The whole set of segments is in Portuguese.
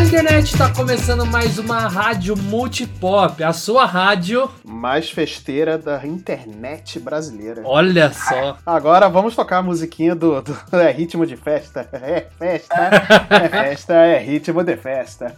Fala internet, tá começando mais uma rádio multipop, a sua rádio mais festeira da internet brasileira. Olha só. Agora vamos tocar a musiquinha do, do é ritmo de festa. É festa, é festa, é ritmo de festa.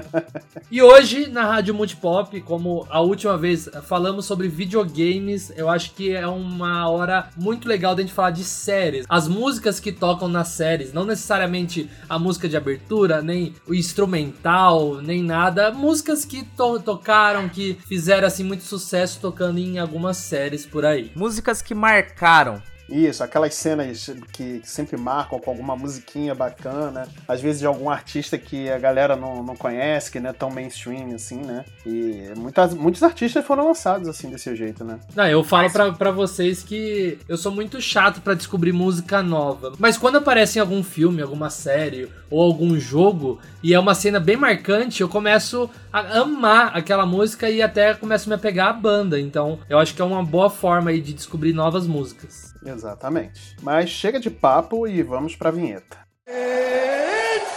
e hoje na rádio multipop, como a última vez falamos sobre videogames, eu acho que é uma hora muito legal da gente falar de séries. As músicas que tocam nas séries, não necessariamente a música de abertura, nem o instrumental, nem nada. Músicas que to tocaram, que fizeram assim muito sucesso tocando em algumas séries por aí. Músicas que marcaram. Isso, aquelas cenas que sempre marcam com alguma musiquinha bacana, às vezes de algum artista que a galera não, não conhece, que não é tão mainstream assim, né? E muitas, muitos artistas foram lançados assim desse jeito, né? Não, eu falo pra, pra vocês que eu sou muito chato para descobrir música nova. Mas quando aparece em algum filme, alguma série ou algum jogo e é uma cena bem marcante, eu começo a amar aquela música e até começo a me apegar à banda. Então eu acho que é uma boa forma aí de descobrir novas músicas. Exatamente. Mas chega de papo e vamos pra vinheta. It's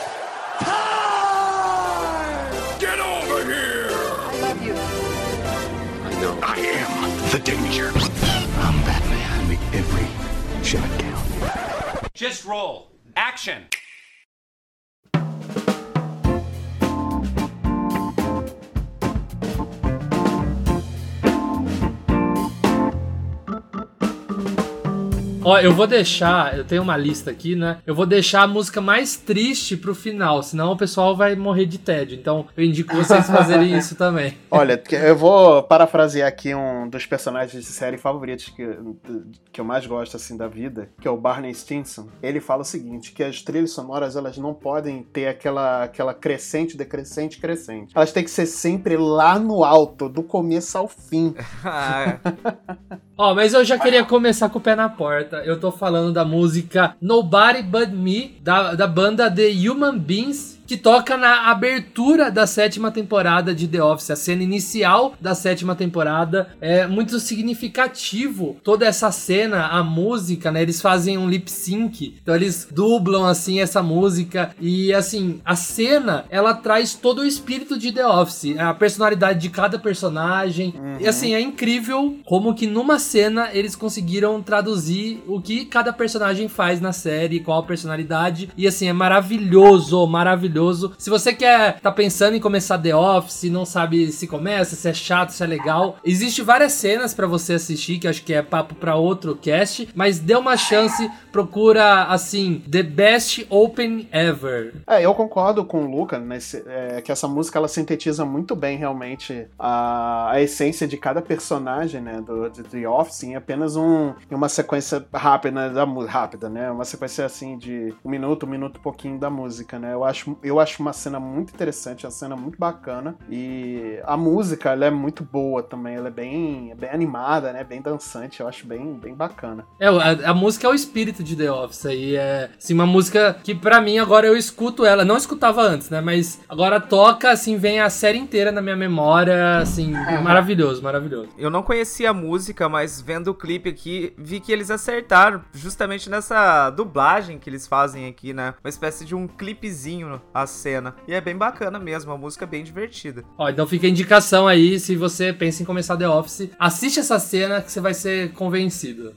time! Get over here! I love you. I know. I am the danger. I'm Batman. Make every shot count. Just roll. Action! Ó, eu vou deixar, eu tenho uma lista aqui, né? Eu vou deixar a música mais triste pro final, senão o pessoal vai morrer de tédio. Então eu indico vocês fazerem isso também. Olha, eu vou parafrasear aqui um dos personagens de série favoritos que, que eu mais gosto assim da vida, que é o Barney Stinson. Ele fala o seguinte, que as trilhas sonoras elas não podem ter aquela aquela crescente, decrescente, crescente. Elas têm que ser sempre lá no alto, do começo ao fim. Ó, mas eu já queria começar com o pé na porta. Eu tô falando da música Nobody But Me, da, da banda The Human Beings que toca na abertura da sétima temporada de The Office, a cena inicial da sétima temporada. É muito significativo toda essa cena, a música, né? Eles fazem um lip sync, então eles dublam assim essa música e assim, a cena, ela traz todo o espírito de The Office, a personalidade de cada personagem. Uhum. E assim, é incrível como que numa cena eles conseguiram traduzir o que cada personagem faz na série, qual a personalidade. E assim, é maravilhoso, maravilhoso maravilhoso. Se você quer tá pensando em começar The Office, não sabe se começa, se é chato, se é legal, existe várias cenas para você assistir que acho que é papo para outro cast, mas dê uma chance, procura assim, The Best Open Ever. É, eu concordo com o Luca nesse, é, que essa música ela sintetiza muito bem realmente a, a essência de cada personagem, né, do de The Office em apenas um uma sequência rápida da rápida, né, uma sequência assim de um minuto, um minuto e pouquinho da música, né. Eu acho eu acho uma cena muito interessante, uma cena muito bacana. E a música, ela é muito boa também. Ela é bem, bem animada, né? Bem dançante. Eu acho bem, bem bacana. É, a, a música é o espírito de The Office. E é, assim, uma música que para mim agora eu escuto ela. Não escutava antes, né? Mas agora toca, assim, vem a série inteira na minha memória. Assim, maravilhoso, maravilhoso. Eu não conhecia a música, mas vendo o clipe aqui, vi que eles acertaram justamente nessa dublagem que eles fazem aqui, né? Uma espécie de um clipezinho a cena. E é bem bacana mesmo, a música é bem divertida. Ó, então fica a indicação aí, se você pensa em começar The Office, assiste essa cena que você vai ser convencido.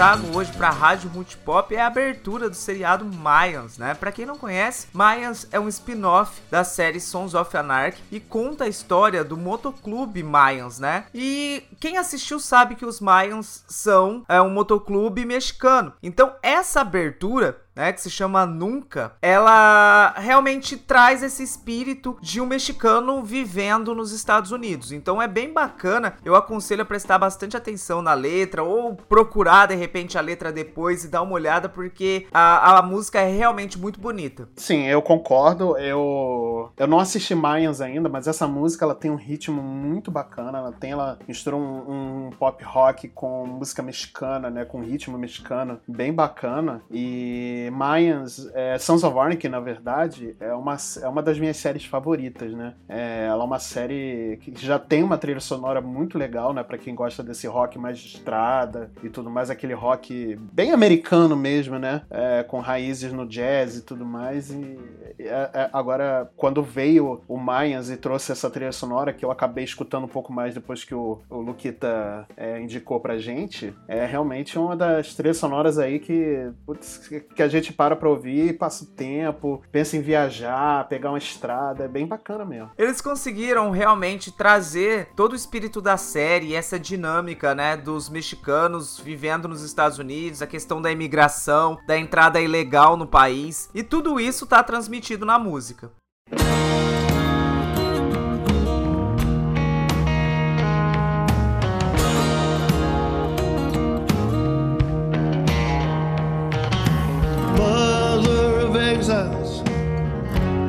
Trago hoje pra Rádio Multipop é a abertura do seriado Mayans, né? Pra quem não conhece, Mayans é um spin-off da série Sons of Anarchy e conta a história do motoclube Mayans, né? E quem assistiu sabe que os Mayans são é, um motoclube mexicano. Então essa abertura né, que se chama Nunca, ela realmente traz esse espírito de um mexicano vivendo nos Estados Unidos. Então é bem bacana. Eu aconselho a prestar bastante atenção na letra ou procurar de repente a letra depois e dar uma olhada porque a, a música é realmente muito bonita. Sim, eu concordo. Eu eu não assisti Mayans ainda, mas essa música ela tem um ritmo muito bacana. Ela tem ela mistura um, um pop rock com música mexicana, né, com ritmo mexicano, bem bacana e Mayans, é, Sons of Anarchy, na verdade, é uma, é uma das minhas séries favoritas, né? É, ela é uma série que já tem uma trilha sonora muito legal, né? Pra quem gosta desse rock mais de estrada e tudo mais, aquele rock bem americano mesmo, né? É, com raízes no jazz e tudo mais. E é, é, agora, quando veio o Mayans e trouxe essa trilha sonora, que eu acabei escutando um pouco mais depois que o, o Luquita é, indicou pra gente, é realmente uma das trilhas sonoras aí que, putz, que a gente para pra ouvir, passa o tempo, pensa em viajar, pegar uma estrada, é bem bacana mesmo. Eles conseguiram realmente trazer todo o espírito da série, essa dinâmica, né, dos mexicanos vivendo nos Estados Unidos, a questão da imigração, da entrada ilegal no país, e tudo isso tá transmitido na música.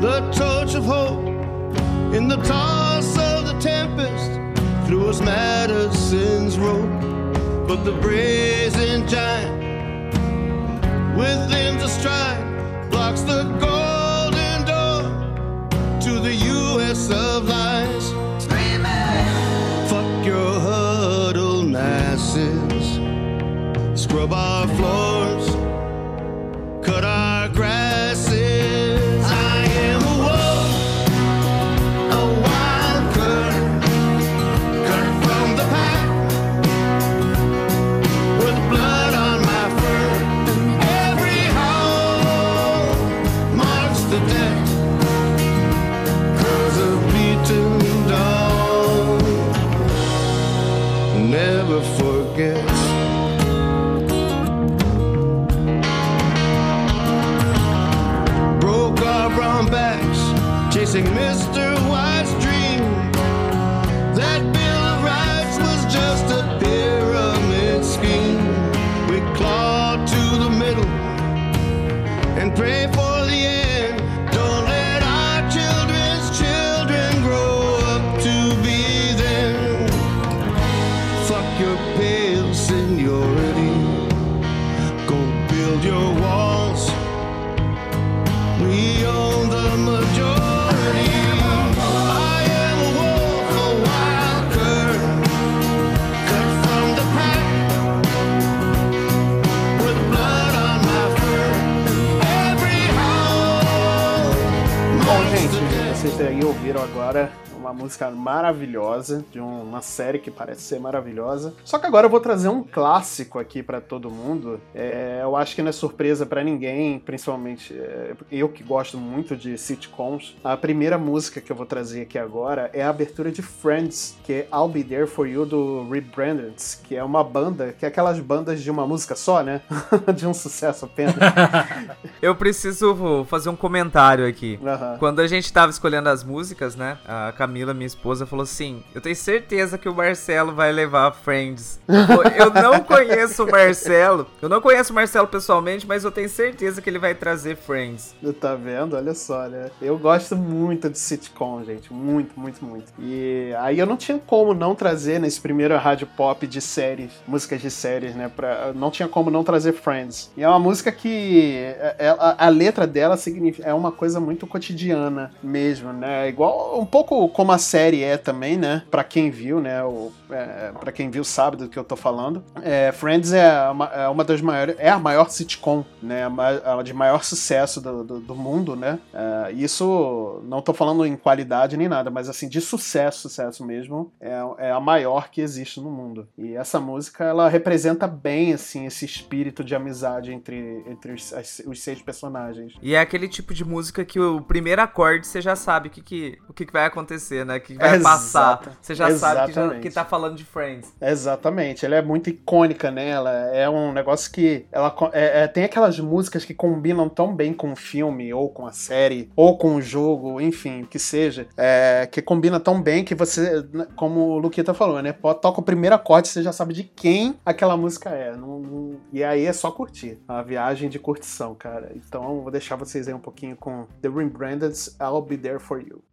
The torch of hope in the toss of the tempest through us Madison's rope. But the brazen giant within the stride blocks the golden door to the U.S. of lies. Screaming! Fuck your huddled masses, scrub our floors, cut our grasses. missing Miss aí ouviram agora uma música maravilhosa, de um- uma série que parece ser maravilhosa. Só que agora eu vou trazer um clássico aqui pra todo mundo. É, eu acho que não é surpresa pra ninguém, principalmente é, eu que gosto muito de sitcoms. A primeira música que eu vou trazer aqui agora é a abertura de Friends, que é I'll Be There For You do Rebrandeds, que é uma banda, que é aquelas bandas de uma música só, né? de um sucesso apenas. Eu preciso fazer um comentário aqui. Quando a gente tava escolhendo as músicas, né? A Camila, minha esposa, falou assim: Eu tenho certeza que o Marcelo vai levar Friends. Eu não conheço o Marcelo. Eu não conheço o Marcelo pessoalmente, mas eu tenho certeza que ele vai trazer Friends. Tá vendo? Olha só, né? Eu gosto muito de sitcom, gente. Muito, muito, muito. E aí eu não tinha como não trazer nesse primeiro rádio pop de séries, músicas de séries, né? Pra, não tinha como não trazer Friends. E é uma música que é- é- a, a letra dela significa, é uma coisa muito cotidiana mesmo, né? Igual um pouco como como a série é também, né? Pra quem viu, né? O, é, para quem viu sabe do que eu tô falando. É, Friends é uma, é uma, das maiores, é a maior sitcom, né? A de maior sucesso do, do, do mundo, né? É, isso não tô falando em qualidade nem nada, mas assim de sucesso, sucesso mesmo, é, é a maior que existe no mundo. E essa música ela representa bem assim esse espírito de amizade entre, entre os, os seis personagens. E é aquele tipo de música que o primeiro acorde você já sabe o que, que, o que, que vai acontecer, né? Que, vai passar. Você já sabe que, já, que tá falando de Friends. Exatamente. Ela é muito icônica, né? Ela é um negócio que. Ela é, é, tem aquelas músicas que combinam tão bem com o filme, ou com a série, ou com o jogo, enfim, que seja. É, que combina tão bem que você, como o Luquita falou, né? Toca o primeiro acorde, você já sabe de quem aquela música é. Não, não... E aí é só curtir. A viagem de curtição, cara. Então vou deixar vocês aí um pouquinho com The Rembrandts I'll Be There For You.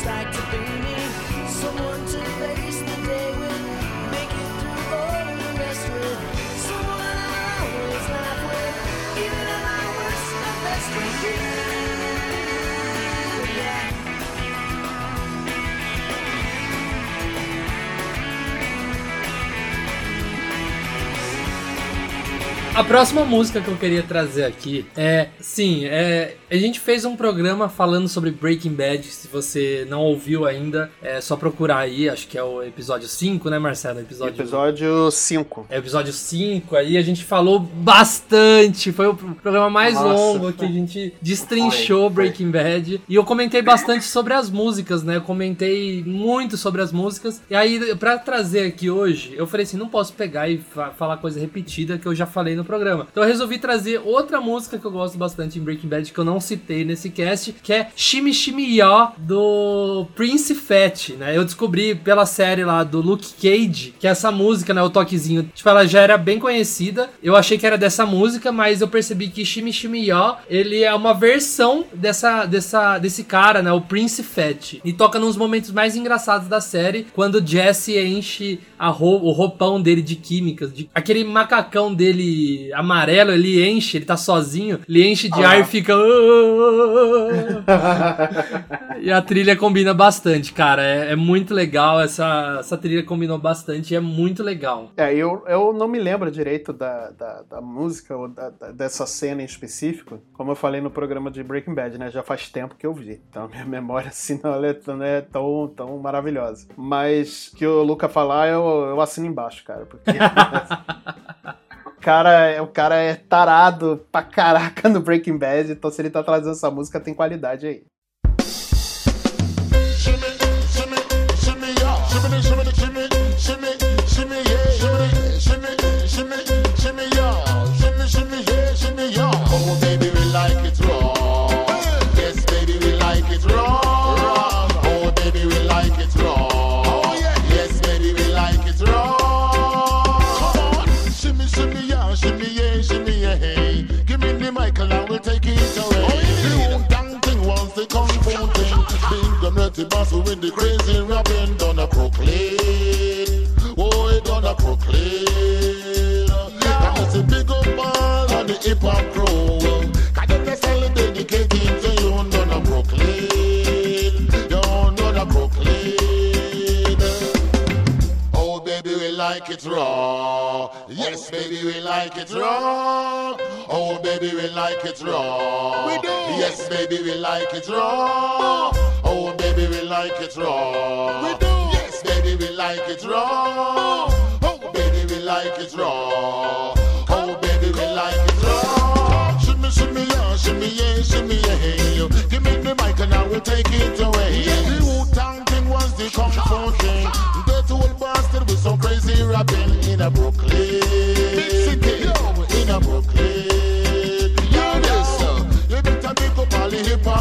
It's like to be me. Someone to face the day with, make it through all the rest with. Someone I always laugh with, even my worst, best with you. A próxima música que eu queria trazer aqui é, sim, é, a gente fez um programa falando sobre Breaking Bad. Se você não ouviu ainda, é só procurar aí. Acho que é o episódio 5, né, Marcelo? Episódio Episódio 5. É episódio 5 aí, a gente falou bastante. Foi o programa mais Nossa. longo que a gente destrinchou Foi, foi. Breaking Bad. E eu comentei bastante sobre as músicas, né? Eu comentei muito sobre as músicas. E aí, pra trazer aqui hoje, eu falei assim: não posso pegar e fa- falar coisa repetida que eu já falei no programa. Então eu resolvi trazer outra música que eu gosto bastante em Breaking Bad, que eu não citei nesse cast, que é Shimi Shimi Yo do Prince Fat, né? Eu descobri pela série lá do Luke Cage que essa música, né, o toquezinho, tipo, ela já era bem conhecida. Eu achei que era dessa música, mas eu percebi que Shimi Shimi Yo, ele é uma versão dessa, dessa, desse cara, né, o Prince Fat. E toca nos momentos mais engraçados da série, quando Jesse enche o roupão dele de químicas, de- aquele macacão dele amarelo, ele enche, ele tá sozinho, ele enche de ar e fica e a trilha combina bastante, cara. É, é muito legal. Essa, essa trilha combinou bastante e é muito legal. É, eu, eu não me lembro direito da, da, da música ou da- da- dessa cena em específico. Como eu falei no programa de Breaking Bad, né? Já faz tempo que eu vi. Então minha memória, assim, não é, não é tão, tão maravilhosa. Mas que o Luca falar, eu, eu assino embaixo, cara. Porque. Cara, o cara é tarado pra caraca no Breaking Bad, então se ele tá trazendo essa música, tem qualidade aí. Them dirty boss with the crazy rapping down a Brooklyn. Oh, it down a Brooklyn. I must say big up all on the hip hop crew. Cause them the style dedicated to you down a Brooklyn. You down a Brooklyn. Oh, baby, we like it raw. Yes, baby, we like it raw. Oh, baby, we like it raw. We do. Yes, baby, we like it raw. Oh, baby, we like it raw. We do. Yes, baby, we like it raw. Oh, baby, we like it raw. Oh, oh baby, we like it raw. Shimmy, shimmy, yeah, shimmy, yeah, shimmy, yeah. Give me the mic and I will take it away. The Wu-Tang thing was the kung fu thing. That old bastard with some crazy rapping in a Brooklyn. Big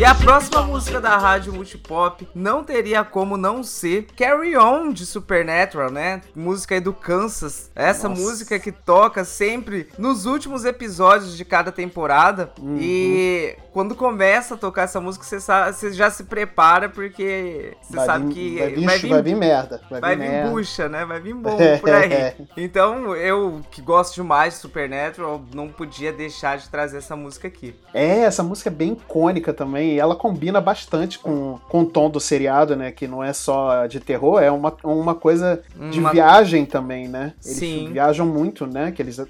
E a próxima música da rádio Multipop não teria como não ser Carry On de Supernatural, né? Música aí do Kansas. Essa Nossa. música que toca sempre nos últimos episódios de cada temporada. E quando começa a tocar essa música, você, sabe, você já se prepara porque você Vai sabe vir- que vai vir, vai vir merda. Vai, Vai vir vir merda. bucha, né? Vai vir bom por aí. Então, eu que gosto demais de Supernatural, não podia deixar de trazer essa música aqui. É, essa música é bem icônica também, e ela combina bastante com, com o tom do seriado, né? Que não é só de terror, é uma, uma coisa de Uma- viagem também, né? Eles Sim. viajam muito, né? Que eles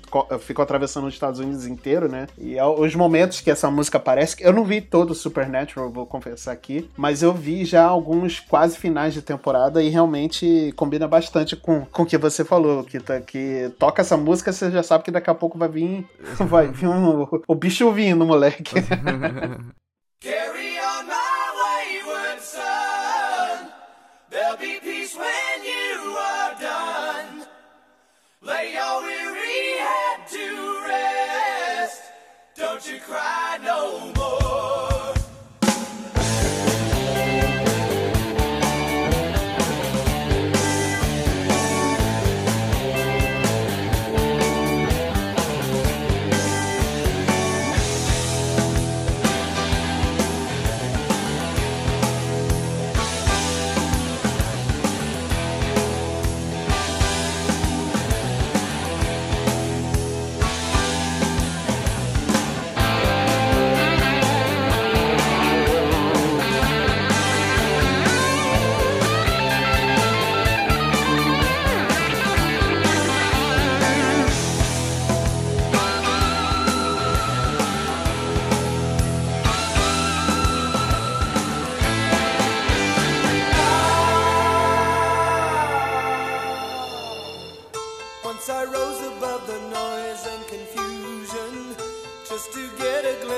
ficam atravessando os Estados Unidos inteiro, né? E é os momentos que essa música aparece, eu não vi todo o Supernatural, vou confessar aqui, mas eu vi já alguns quase finais de temporada e realmente combina bastante com, com o que você falou, que, tá, que toca essa música, você já sabe que daqui a pouco vai vir, vai vir um, o bicho vindo, moleque.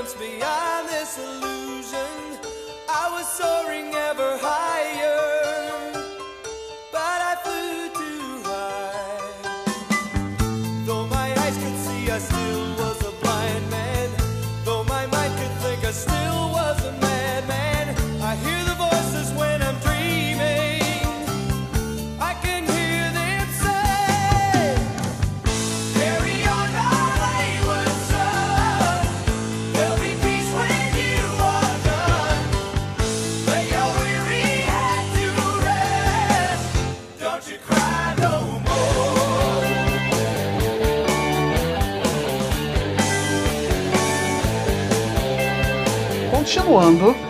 glimpse beyond this illusion. I was soaring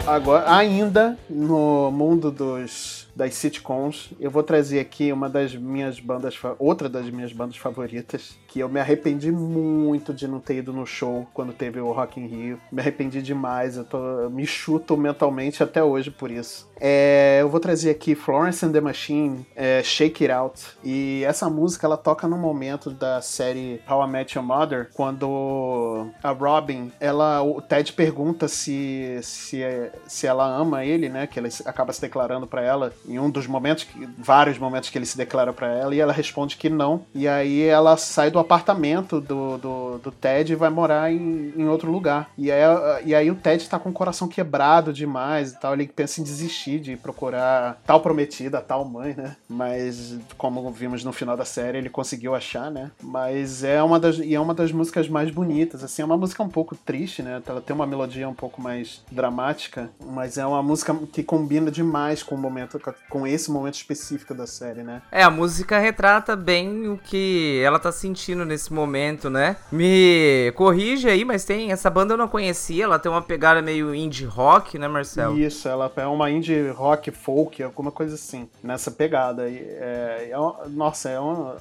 Agora ainda no mundo dos das sitcoms, eu vou trazer aqui uma das minhas bandas, outra das minhas bandas favoritas, que eu me arrependi muito de não ter ido no show quando teve o Rock in Rio. Me arrependi demais, eu, tô, eu me chuto mentalmente até hoje por isso. É, eu vou trazer aqui Florence and the Machine, é, Shake It Out. E essa música ela toca no momento da série How I Met Your Mother, quando a Robin, ela, o Ted pergunta se, se, se ela ama ele, né? Que ele acaba se declarando pra ela em um dos momentos, vários momentos que ele se declara pra ela, e ela responde que não. E aí ela sai do apartamento do, do, do Ted e vai morar em, em outro lugar. E aí, e aí o Ted tá com o coração quebrado demais e tal. Ele pensa em desistir de procurar tal prometida, tal mãe, né? Mas, como vimos no final da série, ele conseguiu achar, né? Mas é uma das, e é uma das músicas mais bonitas. Assim, é uma música um pouco triste, né? Ela tem uma melodia um pouco mais dramática, mas é uma música que combina demais com o momento, com esse momento específico da série, né? É, a música retrata bem o que ela tá sentindo nesse momento, né? Me corrige aí, mas tem. Essa banda eu não conhecia, ela tem uma pegada meio indie rock, né, Marcelo? Isso, ela é uma indie rock, folk, alguma coisa assim, nessa pegada. E, é, é nossa, é uma,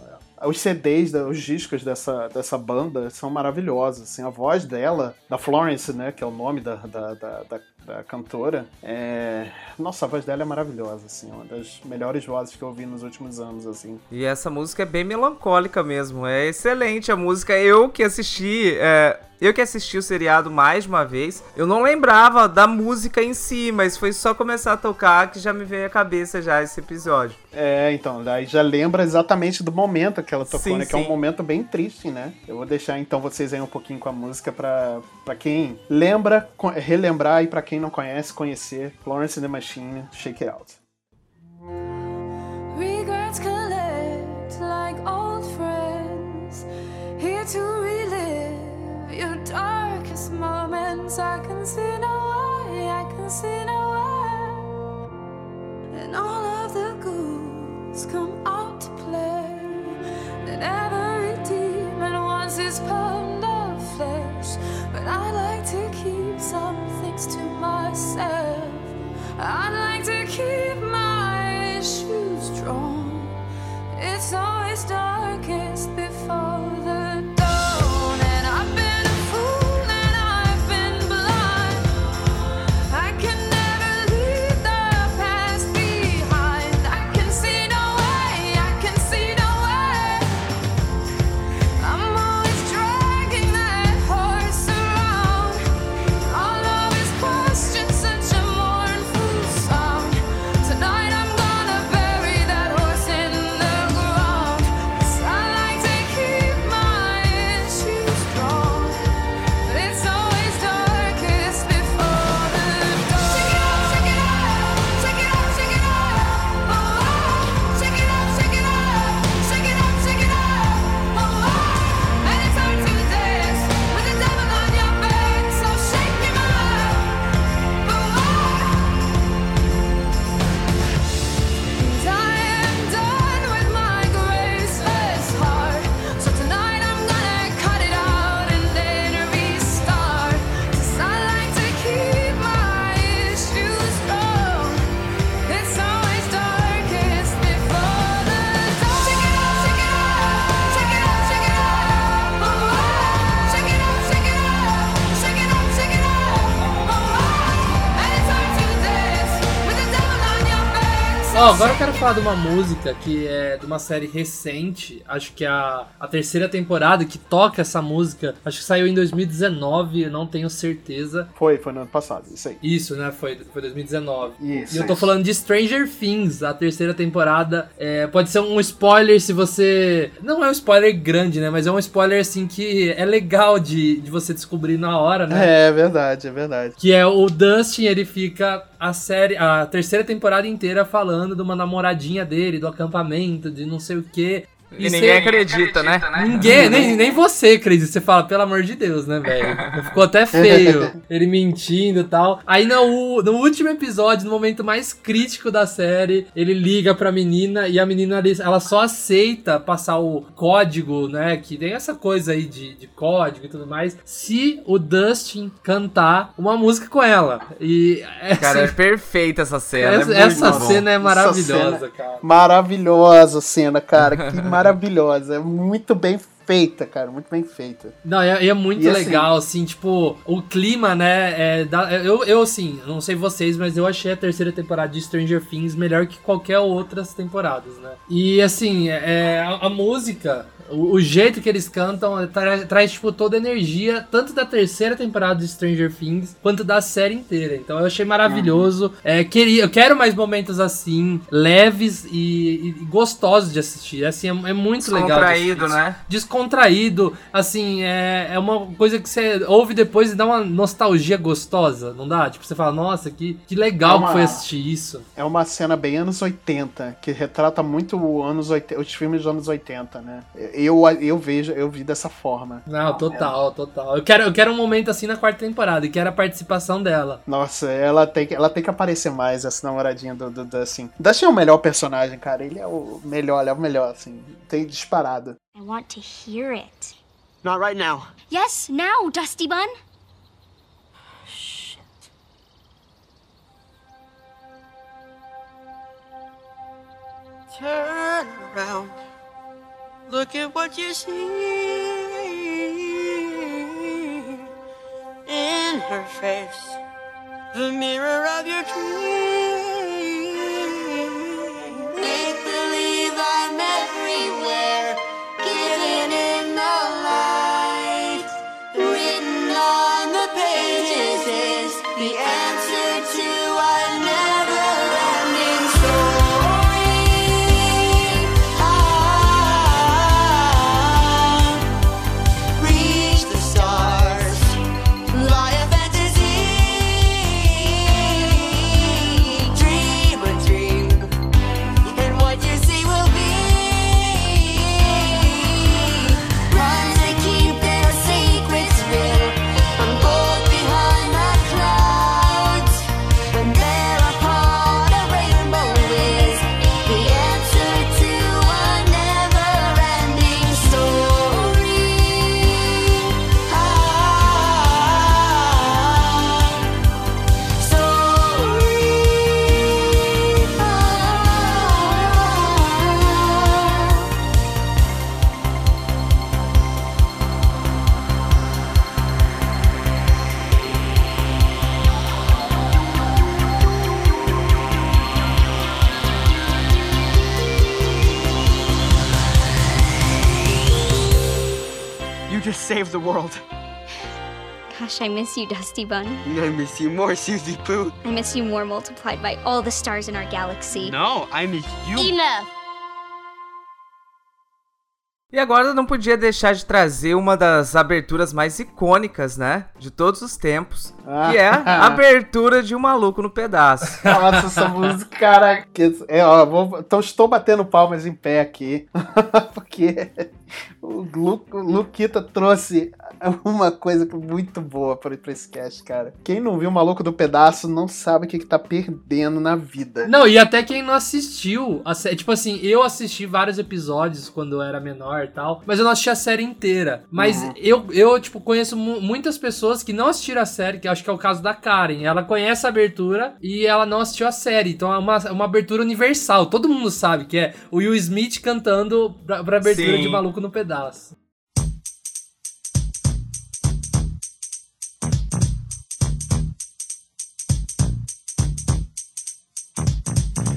os CDs, os discos dessa, dessa banda são maravilhosos. Assim, a voz dela, da Florence, né, que é o nome da, da, da, da- da cantora, é... nossa, a voz dela é maravilhosa. Assim, é uma das melhores vozes que eu ouvi nos últimos anos. Assim. E essa música é bem melancólica mesmo. É excelente a música. Eu que assisti. é, eu que assisti o seriado mais de uma vez, eu não lembrava da música em si, mas foi só começar a tocar que já me veio à cabeça já esse episódio. É, então, daí já lembra exatamente do momento que ela tocou, Sim, né? Que é um sim. momento bem triste, né? Eu vou deixar então vocês aí um pouquinho com a música pra, pra quem lembra, relembrar e pra quem não conhece, conhecer Florence and the Machine, Shake It Out. Regrets collect like old friends, here to relive your darkest moments. I can see no way, I can see no way. And all of the ghouls come out to play. And every demon wants his pound of flesh. But I keep to myself. I'd like to keep my shoes drawn. It's always darkest before falar de uma música que é de uma série recente, acho que é a, a terceira temporada que toca essa música, acho que saiu em 2019, eu não tenho certeza. Foi, foi no ano passado, isso aí. Isso, né? Foi, foi 2019. Isso, e eu tô isso. falando de Stranger Things, a terceira temporada. É, pode ser um spoiler se você. Não é um spoiler grande, né? Mas é um spoiler assim que é legal de, de você descobrir na hora, né? É verdade, é verdade. Que é o Dustin, ele fica a série, a terceira temporada inteira falando de uma namoradinha dele, do acampamento, de não sei o quê. E, ninguém acredita, né? Ninguém, nem, nem você, Cris. Você fala, pelo amor de Deus, né, velho? Ficou até feio. Ele mentindo e tal. Aí no, no último episódio, no momento mais crítico da série, ele liga pra menina e a menina ela só aceita passar o código, né? Que tem essa coisa aí de, de código e tudo mais, se o Dustin cantar uma música com ela. E essa, Cara, é perfeita essa cena. essa, é essa cena é maravilhosa, cena- cara. Maravilhosa cena, cara. Que maravilhosa. É muito bem feita, cara, muito bem feita. Não, é, é muito E assim- legal, assim, tipo, o clima, né? É, da- eu, eu, assim, não sei vocês, mas eu achei a terceira temporada de Stranger Things melhor que qualquer outras temporadas, né? E, assim, é, a, a música. O, o jeito que eles cantam é, tra- traz, tipo, toda a energia, tanto da terceira temporada de Stranger Things, quanto da série inteira. Então eu achei maravilhoso. É, queria, eu quero mais momentos assim, leves e, e gostosos de assistir. Assim, é, é muito legal. de Descontraído, né? descontraído, assim, é, é uma coisa que você ouve depois e dá uma nostalgia gostosa, não dá? Tipo, você fala, nossa, que, que legal É uma- que foi assistir isso. É uma cena bem anos 80, que retrata muito o anos 80, os filmes dos anos 80, né? Eu, eu vejo, eu vi dessa forma. Não, total, total. Eu quero, eu quero um momento assim na quarta temporada, e quero a participação dela. Nossa, ela tem que, ela tem que aparecer mais, essa namoradinha do, do Dustin. Dustin é o melhor personagem, cara. Ele é o melhor, ele é o melhor, assim. Tem disparado. I want to hear it. Not right now. Yes, now, Dusty Bun. Turn around. Look at what you see in her face. The mirror of your dreams. Gosh, I miss you, Dusty Bun. I miss you more, Susie Pooh. I miss you more multiplied by all the stars in our galaxy. No, I miss you. Enough! E agora não podia deixar de trazer uma das aberturas mais icônicas, né? De todos os tempos. Que é a abertura de Um Maluco no Pedaço. Nossa, essa música, cara. que- É, ó, vou, então estou batendo palmas em pé aqui. porque o, Lu, o Luquita trouxe uma coisa muito boa para esse cast, cara. Quem não viu o Maluco do Pedaço não sabe o que, que tá perdendo na vida. Não, e até quem não assistiu, sé- tipo assim, eu assisti vários episódios quando eu era menor e tal, mas eu não assisti a série inteira. Mas eu, eu, tipo, conheço mu- muitas pessoas que não assistiram a série, que acho que é o caso da Karen. Ela conhece a abertura e ela não assistiu a série. Então é uma, uma abertura universal. Todo mundo sabe que é o Will Smith cantando pra, pra abertura Sim. de Maluco no Pedaço.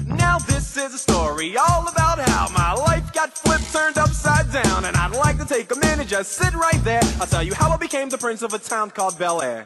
Now this is a story all about how my life got flipped, turned upside down, and I'd like to take a minute, just sit right there. I'll tell you how I became the prince of a town called Bel Air.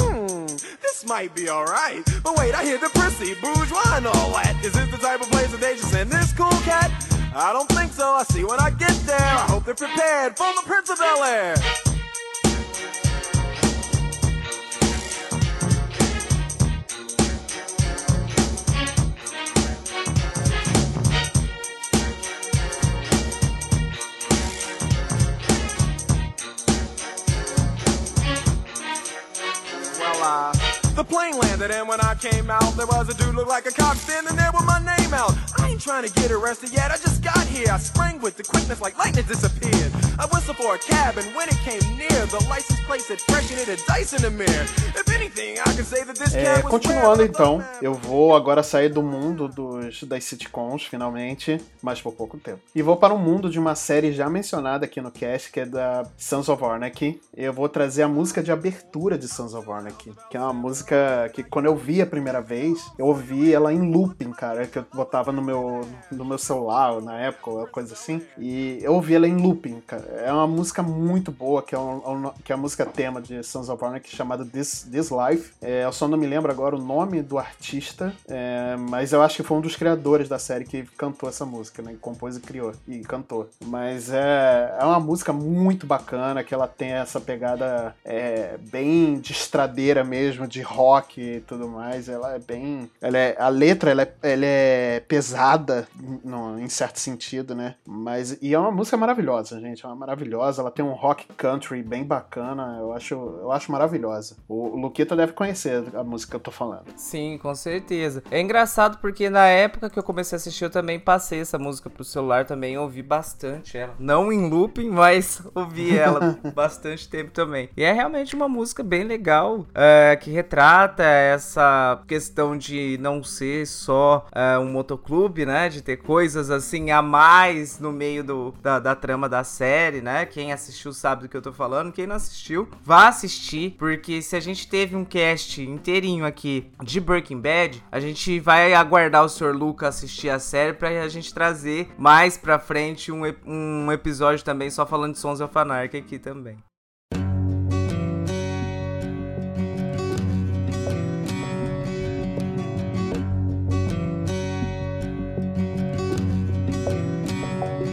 Hmm, this might be alright. But wait, I hear the prissy, bourgeois, and all that. Is this the type of place that they should send this cool cat? I don't think so. I see when I get there. I hope they're prepared for the Prince of Bel Air. The plane landed, and when I came out, there was a dude look like a cop standing there with my name out. I ain't trying to get arrested yet, I just got here. I sprang with the quickness like lightning disappeared. I whistled for a cab, and when it came near, the license plate said fresh and it had dice in the mirror. If anything, I can say that this É, cab was continuando então, eu vou agora sair do mundo dos, das sitcoms, finalmente, mas por pouco tempo. E vou para o mundo de uma série já mencionada aqui no cast, que é da Sons of Anarchy. Eu vou trazer a música de abertura de Sons of Anarchy, que é uma música que quando eu vi a primeira vez, eu ouvi ela em looping, cara, que eu botava no meu, no meu celular na época, ou coisa assim, e eu ouvi ela em looping, cara. É uma música muito boa, que é, um- que é a música tema de Sons of Anarchy, chamada This, This Life. É, eu só não me lembro agora o nome do artista, é, mas eu acho que foi um dos criadores da série que cantou essa música, né? Compôs e criou, e cantou. Mas é, é uma música muito bacana, que ela tem essa pegada é, bem de estradeira mesmo, de rock e tudo mais. Ela é bem. Ela é, a letra ela é, ela é pesada no- em certo sentido, né? Mas. E é uma música maravilhosa, gente. É uma maravilhosa. Ela tem um rock country bem bacana. Eu acho, eu acho maravilhosa. O, Luquita deve conhecer a música que eu tô falando. Sim, com certeza. É engraçado porque na época que eu comecei a assistir, eu também passei essa música pro celular também, ouvi bastante ela. Não em looping, mas ouvi ela bastante tempo também. E é realmente uma música bem legal, é, que retrata essa questão de não ser só é, um motoclube, né? De ter coisas assim a mais no meio do, da, da trama da série, né? Quem assistiu sabe do que eu tô falando. Quem não assistiu, vá assistir, porque se a gente teve um cast inteirinho aqui de Breaking Bad, a gente vai aguardar o Sr. Luca assistir a série pra a gente trazer mais pra frente um, um episódio também só falando de Sons of Anarchy aqui também.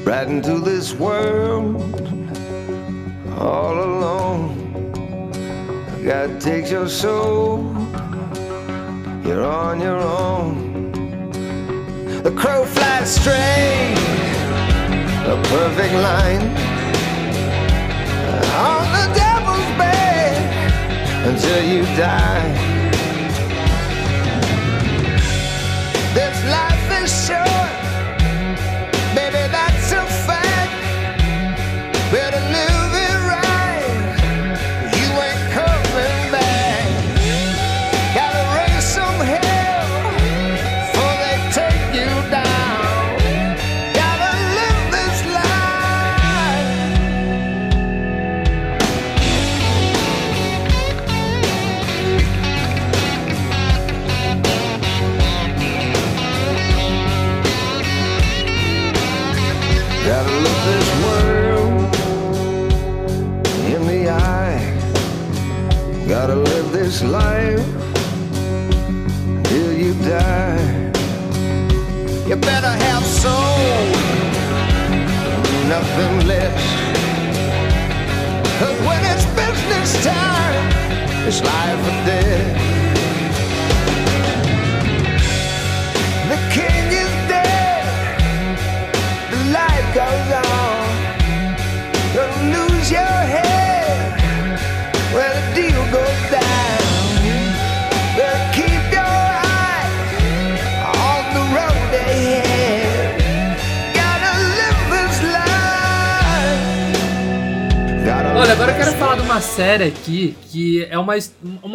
Right into this world all alone. God takes your soul, you're on your own. The crow flies straight, a perfect line on the devil's back until you die. Que é uma,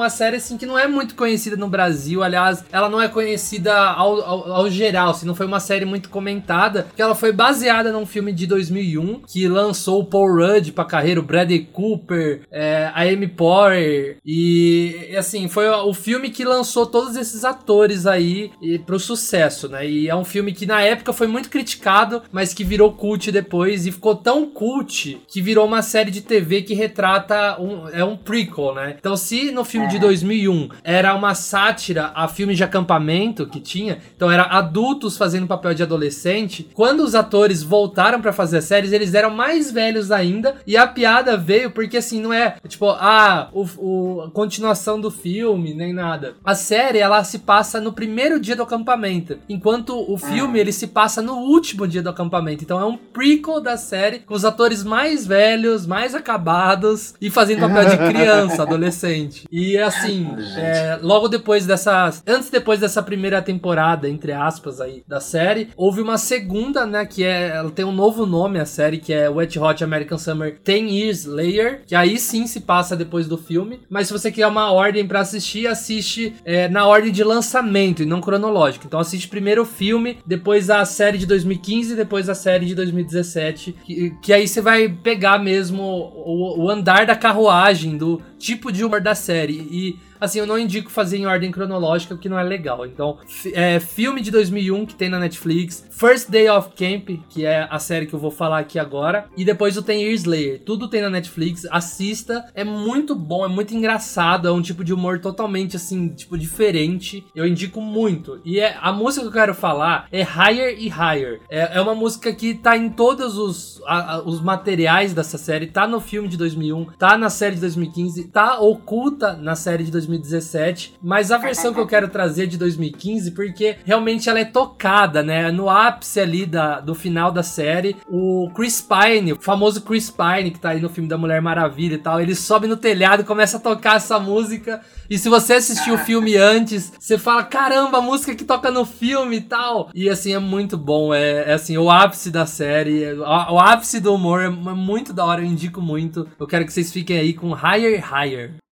uma série assim que não é muito conhecida no Brasil. Aliás, ela não é conhecida ao, ao, ao geral, assim, não foi uma série muito comentada. Que ela foi baseada num filme de 2001 que lançou o Paul Rudd pra carreira, o Bradley Cooper, é, a Amy Poehler e assim foi o filme que lançou todos esses atores aí e, pro sucesso, né? E é um filme que na época foi muito criticado, mas que virou cult depois e ficou tão cult que virou uma série de TV que retrata um é um prequel, né? Então se no filme de 2001 era uma sátira a filme de acampamento que tinha, então era adultos fazendo papel de adolescente, quando os atores voltaram pra fazer as séries, eles eram mais velhos ainda e a piada veio porque assim não é tipo ah o, o a continuação do filme nem nada. A série ela se passa no primeiro dia do acampamento, enquanto o filme ele se passa no último dia do acampamento. Então é um prequel da série com os atores mais velhos, mais acabados e fazendo papel de criança, adolescente. E assim, é, logo depois dessa, antes depois dessa primeira temporada, entre aspas aí da série, houve uma segunda, né, que é, ela tem um novo nome a série que é Wet Hot American Summer 10 Years Later, que aí sim se passa depois do filme. Mas se você quer uma ordem pra assistir, assiste é, na ordem de lançamento e não cronológica. Então assiste primeiro o filme, depois a série de 2015, depois a série de 2017, que, que aí você vai pegar mesmo o, o andar da carruagem do tipo de humor da série. E assim, eu não indico fazer em ordem cronológica, porque não é legal. Então, é, filme de 2001 que tem na Netflix, First Day of Camp, que é a série que eu vou falar aqui agora, e depois o Ten Years Later. Tudo tem na Netflix, assista. É muito bom, é muito engraçado, é um tipo de humor totalmente assim, tipo diferente. Eu indico muito. E é a música que eu quero falar é Higher e Higher. É, é uma música que tá em todos os, a- a- os materiais dessa série, tá no filme de 2001, tá na série de 2015, tá oculta na série de 2017, mas a versão que eu quero trazer é de 2015 porque realmente ela é tocada, né? No ápice ali da, do final da série, o Chris Pine, o famoso Chris Pine que tá aí no filme da Mulher Maravilha e tal, ele sobe no telhado e começa a tocar essa música. E se você assistiu o filme antes, você fala: caramba, a música que toca no filme e tal. E assim, é muito bom. É, é, assim, o ápice da série, é- o, o ápice do humor é muito da hora, eu indico muito. Eu quero que vocês fiquem aí com Higher Higher.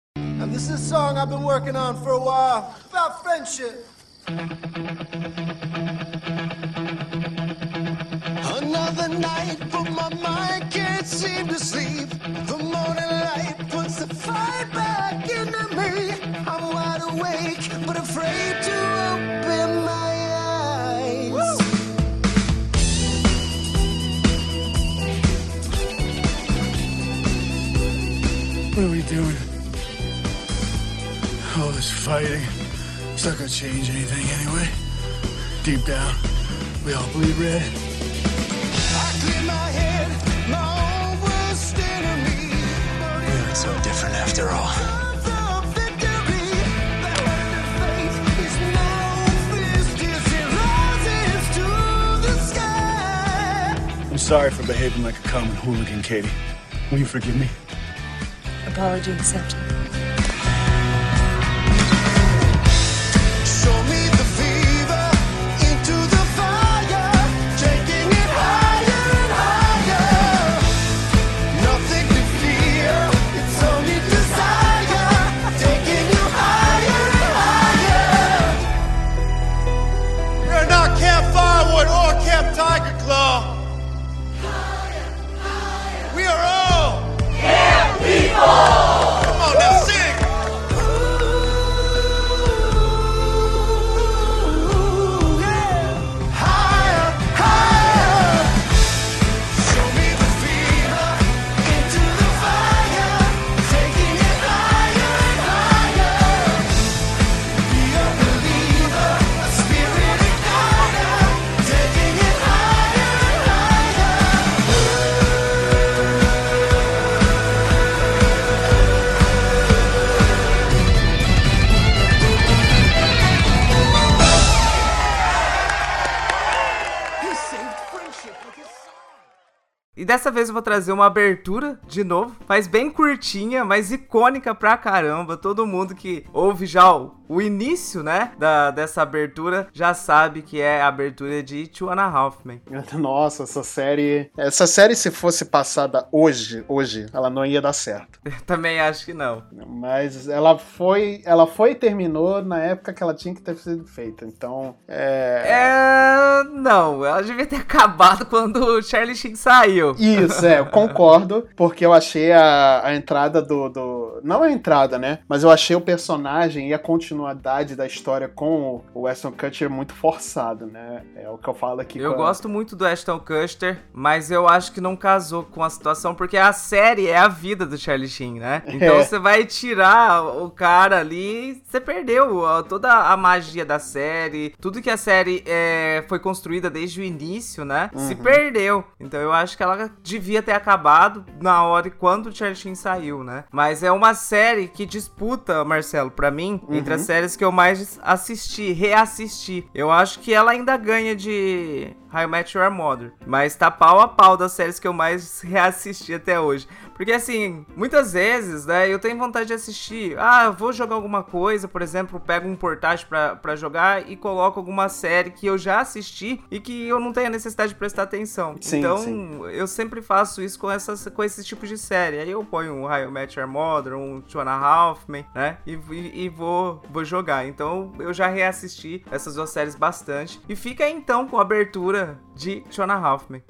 This is a song I've been working on for a while about friendship. Another night, but my mind can't seem to sleep. The morning light puts the fire back into me. I'm wide awake, but afraid to fighting. It's not gonna change anything anyway. Deep down, we all bleed red. I clear my head, my own worst enemy. We aren't so different after all. The victory, the hand of faith is no fist as it rises to the sky. I'm sorry for behaving like a common hooligan, Katie. Will you forgive me? Apology accepted. Tiger Claw. Higher, higher. We are all. Yeah, people! Dessa vez eu vou trazer uma abertura de novo, mas bem curtinha, mas icônica pra caramba. Todo mundo que ouve já o, o início, né, da, dessa abertura já sabe que é a abertura de Two and a Half Men. Nossa, essa série. Essa série, se fosse passada hoje, hoje, ela não ia dar certo. Eu também acho que não. Mas ela foi. Ela foi e terminou na época que ela tinha que ter sido feita. Então. É. É. Não, ela devia ter acabado quando o Charlie Sheen saiu. Isso, é, eu concordo, porque eu achei a, a entrada do, do. Não a entrada, né? Mas eu achei o personagem e a continuidade da história com o Weston Kutcher muito forçado, né? É o que eu falo aqui. Eu com a- gosto muito do Ashton Kutcher, mas eu acho que não casou com a situação, porque a série é a vida do Charlie Sheen, né? Então É. você vai tirar o cara ali, você perdeu toda a magia da série, tudo que a série é, foi construída desde o início, né? Se Uhum. perdeu. Então eu acho que ela devia ter acabado na hora e quando o Charlie Sheen saiu, né? Mas é uma série que disputa, Marcelo, pra mim, entre Uhum. as séries que eu mais assisti, reassisti. Eu acho que ela ainda ganha de How I Met Your Mother, mas tá pau a pau das séries que eu mais reassisti até hoje. Porque assim, muitas vezes, né, eu tenho vontade de assistir, ah, vou jogar alguma coisa, por exemplo, pego um portátil pra, pra jogar e coloco alguma série que eu já assisti e que eu não tenho a necessidade de prestar atenção. Sim, então, sim. eu sempre faço isso com, essas, com esses tipos de série. Aí eu ponho um How I Met Your Mother, um Two and a Half Men, né? E, e, e vou, vou jogar. Então eu já reassisti essas duas séries bastante. E fica então com a abertura de Two and a Half Men.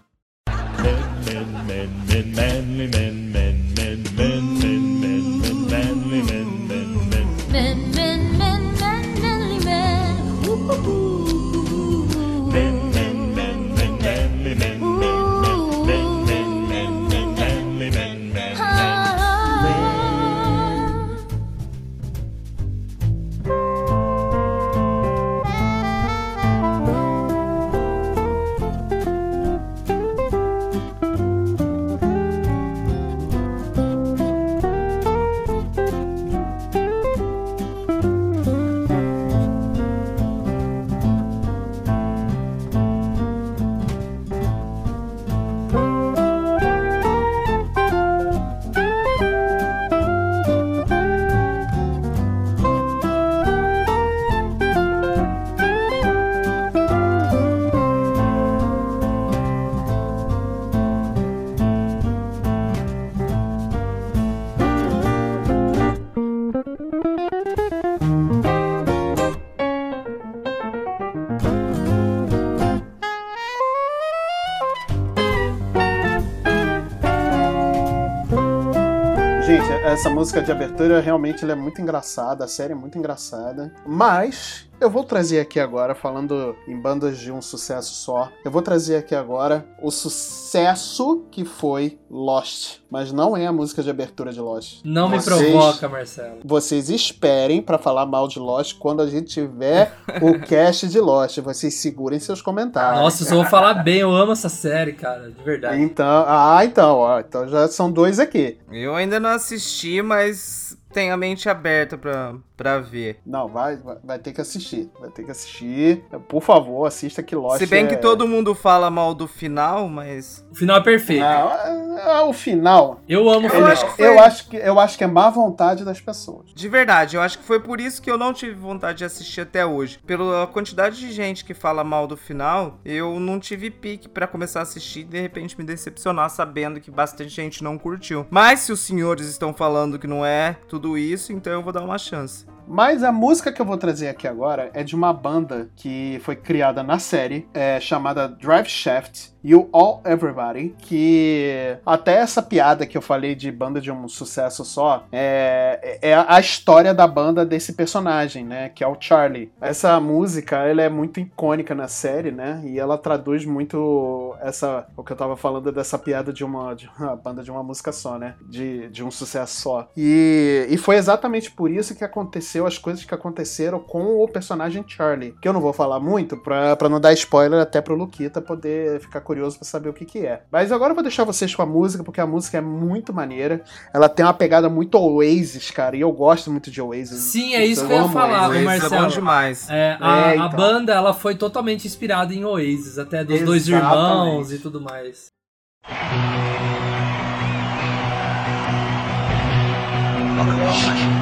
Essa música de abertura realmente é muito engraçada, a série é muito engraçada. Mas eu vou trazer aqui agora, falando em bandas de um sucesso só, eu vou trazer aqui agora o sucesso que foi Lost. Mas não é a música de abertura de Lost. Não me Vocês- provoca, Marcelo. Vocês esperem pra falar mal de Lost quando a gente tiver o cast de Lost. Vocês segurem seus comentários. Nossa, eu só vou falar bem, eu amo essa série, cara, de verdade. Então, ah, então, ó, então já são dois aqui. Eu ainda não assisti, mas tenho a mente aberta pra, pra ver. Não, vai, vai, vai ter que assistir. Vai ter que assistir. Por favor, assista que Lost Se bem é... que todo mundo fala mal do final, mas. O final é perfeito. Ah, ah, o final. Eu amo o final. acho que foi- eu, acho que, eu acho que é má vontade das pessoas. De verdade, eu acho que foi por isso que eu não tive vontade de assistir até hoje. Pela quantidade de gente que fala mal do final, eu não tive pique pra começar a assistir e de repente me decepcionar sabendo que bastante gente não curtiu. Mas se os senhores estão falando que não é tudo isso, então eu vou dar uma chance. Mas a música que eu vou trazer aqui agora é de uma banda que foi criada na série, é, chamada Drive Shaft. You All Everybody, que até essa piada que eu falei de banda de um sucesso só, é, é a história da banda desse personagem, né, que é o Charlie. Essa música, ela é muito icônica na série, né, e ela traduz muito essa, o que eu tava falando dessa piada de uma, de uma banda de uma música só, né, de, de um sucesso só. E, e foi exatamente por isso que aconteceu as coisas que aconteceram com o personagem Charlie, que eu não vou falar muito pra não dar spoiler até pro Luquita poder ficar curioso pra saber o que que é. Mas agora eu vou deixar vocês com a música, porque a música é muito maneira. Ela tem uma pegada muito Oasis, cara, e eu gosto muito de Oasis. Sim, é isso que eu ia falar, Oasis. ô Mas é bom Marcelo. demais. É, a, É, a então. banda ela foi totalmente inspirada em Oasis, até dos dois Exatamente. irmãos e tudo mais. You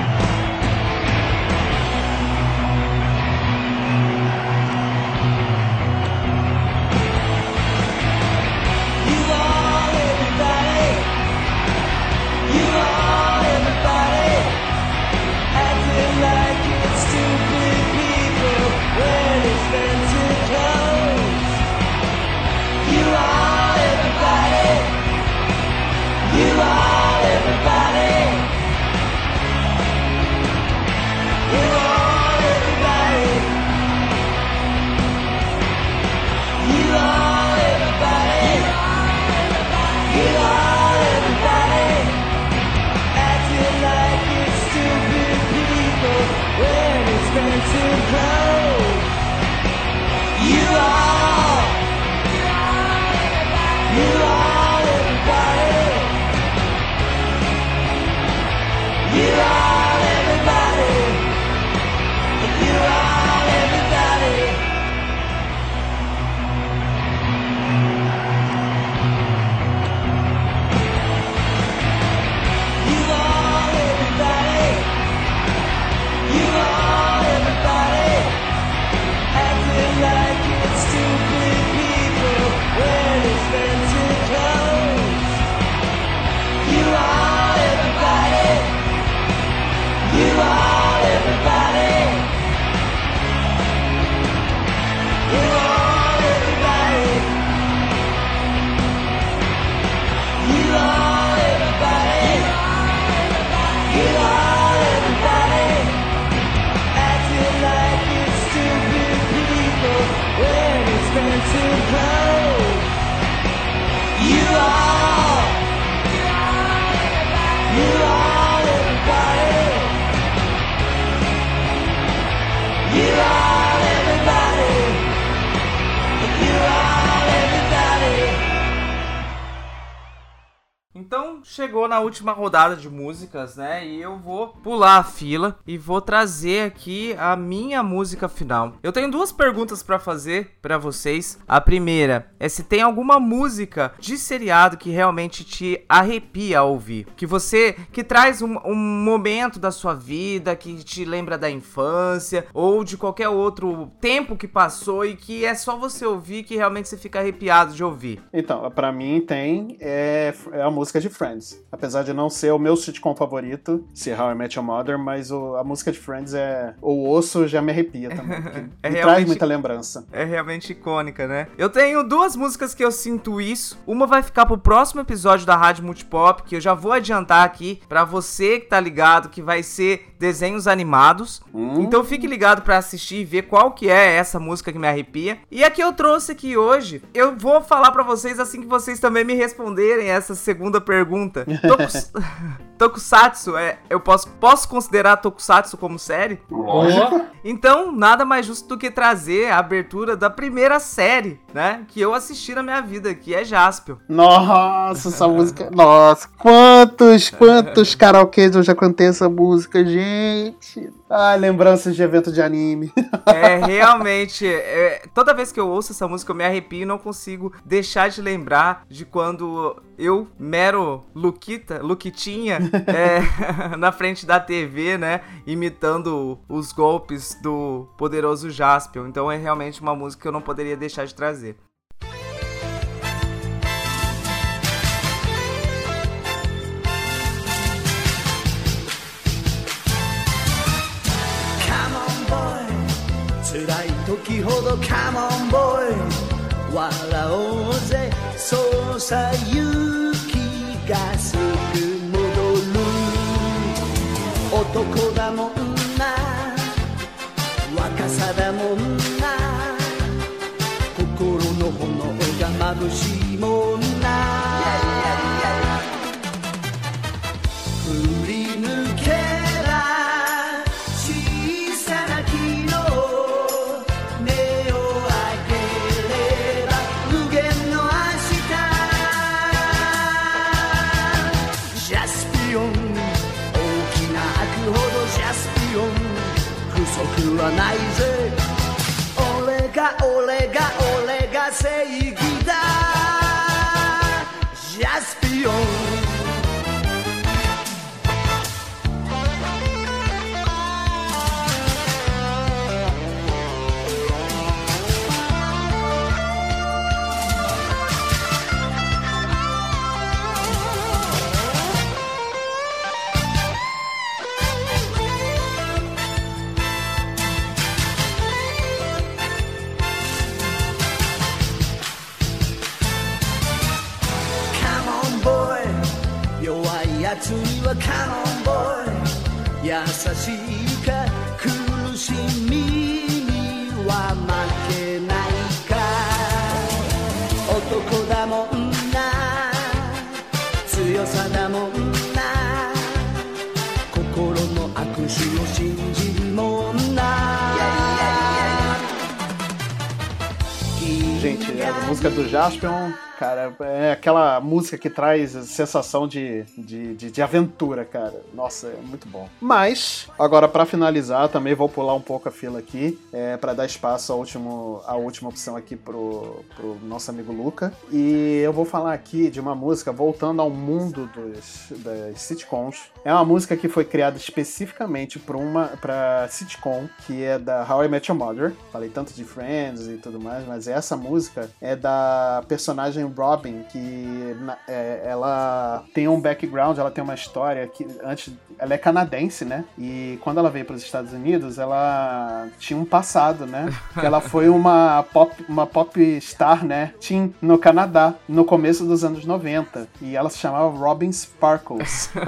última rodada de músicas, né? E eu vou pular a fila e vou trazer aqui a minha música final. Eu tenho duas perguntas pra fazer pra vocês. A primeira é se tem alguma música de seriado que realmente te arrepia ouvir, que você que traz um, um momento da sua vida que te lembra da infância ou de qualquer outro tempo que passou e que é só você ouvir que realmente você fica arrepiado de ouvir. Então, pra mim tem é, é a música de Friends. Apesar de não ser o meu sitcom favorito, se Met Your Mother, mas o- a música de Friends é. O osso já me arrepia também. É me traz muita lembrança. É realmente icônica, né? Eu tenho duas músicas que eu sinto isso. Uma vai ficar pro próximo episódio da Rádio Multipop, que eu já vou adiantar aqui pra você que tá ligado, que vai ser desenhos animados. Então fique ligado pra assistir e ver qual que é essa música que me arrepia. E a que eu trouxe aqui hoje, eu vou falar pra vocês assim que vocês também me responderem essa segunda pergunta. Tokus- Tokusatsu, é, eu posso, posso considerar Tokusatsu como série? Boa. Então, nada mais justo do que trazer a abertura da primeira série, né? Que eu assisti na minha vida, que é Jaspion. Nossa, essa música. Nossa, quantos, quantos karaokês eu já cantei essa música, gente. Ai, lembranças de evento de anime. É realmente. é, toda vez que eu ouço essa música, eu me arrepio e não consigo deixar de lembrar de quando eu, mero Luquita, Luquitinha, é, na frente da TV, né? Imitando os golpes do poderoso Jaspion. Então é realmente uma música que eu não poderia deixar de trazer. Come on boy 辛い時ほど Come on boy 笑おうぜそう さ勇気がすぐ戻る男だもんな。若さだもんな。心の炎が眩しいもん送らないぜ。俺が俺が俺が正義だ。ジャスピオン。優しいか苦しみには負けないか男だもんな強さだもんな心の握手を信じるもんな Gente, a música do Jaspion, cara, é aquela música que traz sensação de, de, de, de aventura, cara. Nossa, é muito bom. Mas, agora pra finalizar, também vou pular um pouco a fila aqui, é, para dar espaço ao último, à última opção aqui pro, pro nosso amigo Luca. E eu vou falar aqui de uma música voltando ao mundo dos, das sitcoms. É uma música que foi criada especificamente para uma pra sitcom, que é da How I Met Your Mother. Falei tanto de Friends e tudo mais, mas essa música é da personagem Robin, que é, ela tem um background, ela tem uma história que antes ela é canadense, né? E quando ela veio para os Estados Unidos, ela tinha um passado, né? Que ela foi uma pop, uma pop star, né? Teen no Canadá, no começo dos anos 90. E ela se chamava Robin Sparkles.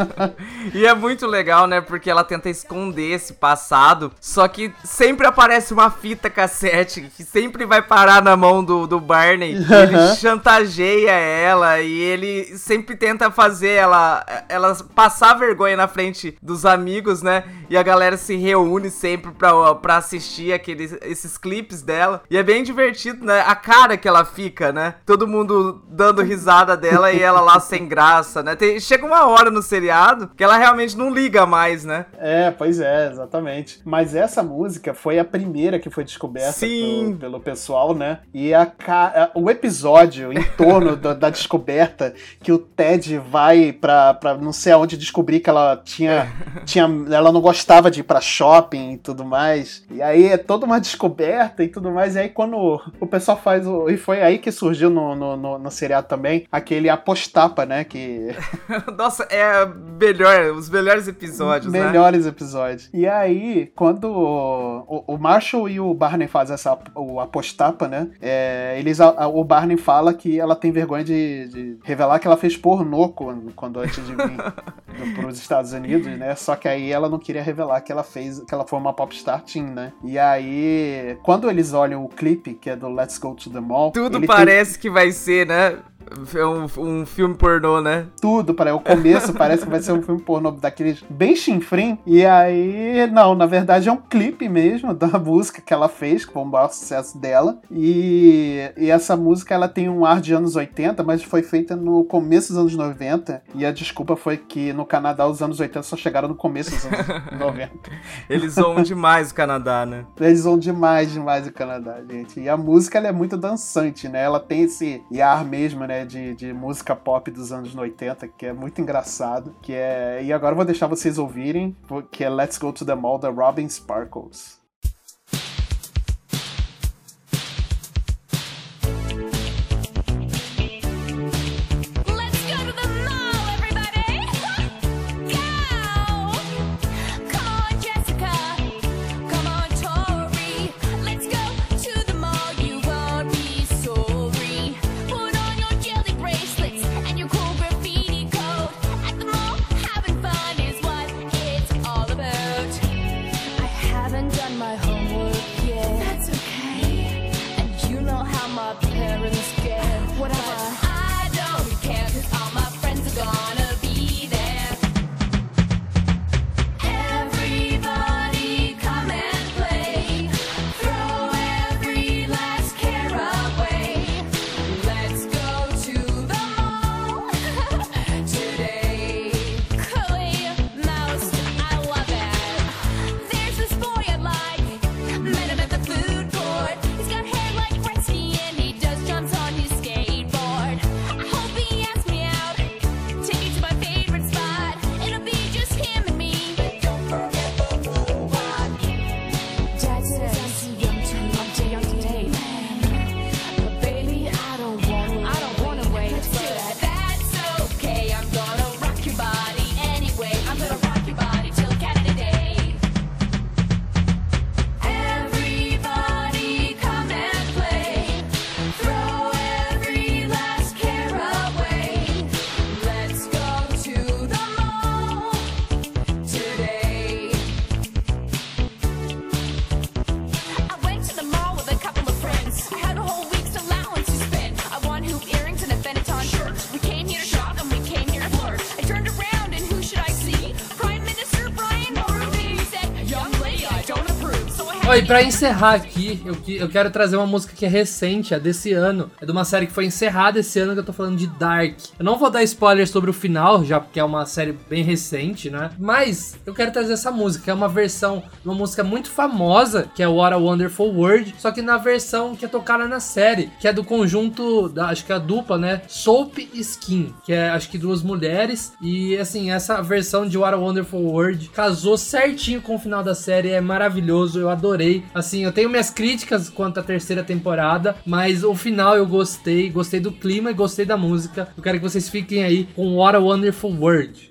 E é muito legal, né? Porque ela tenta esconder esse passado. Só que sempre aparece uma fita cassete que sempre vai parar na mão do, do Barney. E ele Aham. Chantageia ela e ele sempre tenta fazer ela, ela passar vergonha na frente dos amigos, né? E a galera se reúne sempre pra, pra assistir aqueles, esses clipes dela. E é bem divertido, né? A cara que ela fica, né? Todo mundo dando risada dela e ela lá sem graça, né? Tem- chega uma hora no seriado que ela realmente não liga mais, né? É, pois é, exatamente. Mas essa música foi a primeira que foi descoberta Sim. pelo, pelo pessoal, né? E a, o episódio em torno da, da descoberta que o Ted vai pra, pra não sei aonde descobrir que ela tinha, tinha. Ela não gostava de ir pra shopping e tudo mais. E aí é toda uma descoberta e tudo mais. E aí quando o, pessoal faz o. E foi aí que surgiu no, no, no, no seriado também aquele apostapa, né? Que. Nossa, é melhor, os melhores episódios, né? melhores episódios. E aí, quando o, o Marshall e o Barney fazem essa o apostapa, né? é, eles, a- o Barney fala que ela tem vergonha de, de revelar que ela fez pornô quando, quando antes de vir para os Estados Unidos, né? Só que aí ela não queria revelar que ela fez, que ela foi uma popstar teen, né? E aí, quando eles olham o clipe que é do Let's Go to the Mall, Tudo ele tem- parece que vai ser, né? É um, um filme pornô, né? tudo para o começo parece que vai ser um filme pornô daqueles bem chinfrim e aí não na verdade é um clipe mesmo da música que ela fez que foi um maior sucesso dela e, e essa música ela tem um ar de anos 80 mas foi feita no começo dos anos 90 e a desculpa foi que no Canadá os anos 80 só chegaram no começo dos anos 90 Eles zoam demais o Canadá, né? eles vão demais, demais o Canadá, gente. E a música ela é muito dançante, né? Ela tem esse ar mesmo, né? De, de música pop dos anos 80, que é muito engraçado. Que é... E agora eu vou deixar vocês ouvirem, que é Let's Go to the Mall da Robin Sparkles. E pra encerrar aqui, eu, eu quero trazer uma música que é recente, é desse ano. É de uma série que foi encerrada esse ano, que eu tô falando de Dark. Eu não vou dar spoilers sobre o final, já porque é uma série bem recente, né? Mas eu quero trazer essa música, é uma versão de uma música muito famosa, que é What a Wonderful World, só que na versão que é tocada na série, que é do conjunto, da, acho que é a dupla, né? Soap Skin, que é acho que duas mulheres. E assim, essa versão de What a Wonderful World casou certinho com o final da série, é maravilhoso, eu adorei. Assim, eu tenho minhas críticas quanto à terceira temporada, mas o final eu gostei, gostei do clima e gostei da música. Eu quero que vocês fiquem aí com What a Wonderful World.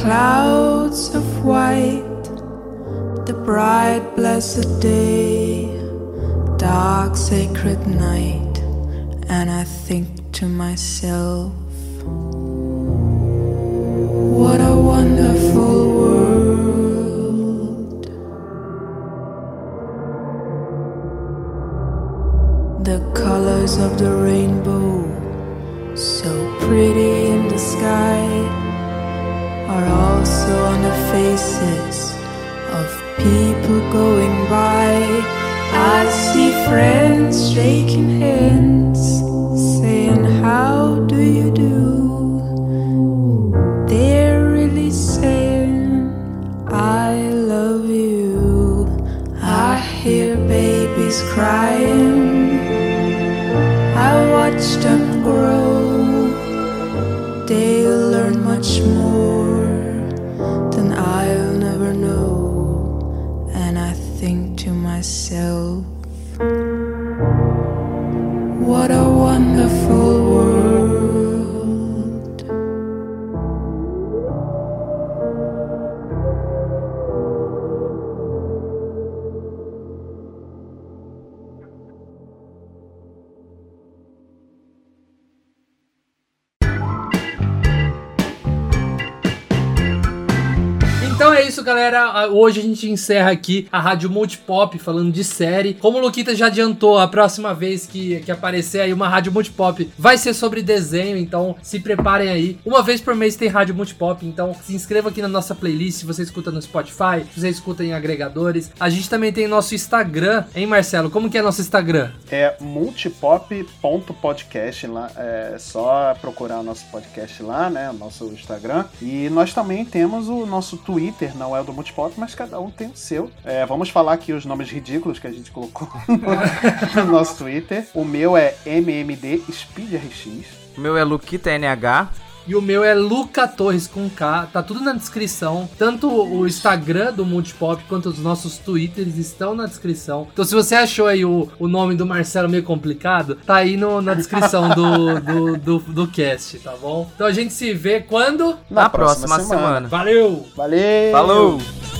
clouds of white, the bright blessed day, dark sacred night, and I think to myself, what a wonderful Hoje a gente encerra aqui a Rádio Multipop falando de série. Como o Luquita já adiantou, a próxima vez que, que aparecer aí uma Rádio Multipop vai ser sobre desenho, então se preparem aí. Uma vez por mês tem Rádio Multipop, então se inscreva aqui na nossa playlist se você escuta no Spotify, se você escuta em agregadores. A gente também tem nosso Instagram, hein, Marcelo? Como que é nosso Instagram? É multipop.podcast lá. É só procurar o nosso podcast lá, né? O nosso Instagram. E nós também temos o nosso Twitter, não é o do Multipop, mas cada um tem o seu. É, vamos falar aqui os nomes ridículos que a gente colocou no nosso Twitter. O meu é MMD SpeedRX. O meu é Luquita NH. E o meu é Luca Torres com K, tá tudo na descrição. Tanto o Instagram do Multipop quanto os nossos Twitters estão na descrição. Então se você achou aí o, o nome do Marcelo meio complicado, tá aí no- na descrição do, do, do, do cast, tá bom? Então a gente se vê quando? Na, próxima, semana. Valeu! Valeu! Falou!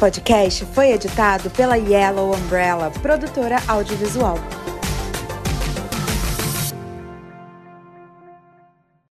Podcast foi editado pela Yellow Umbrella, produtora audiovisual.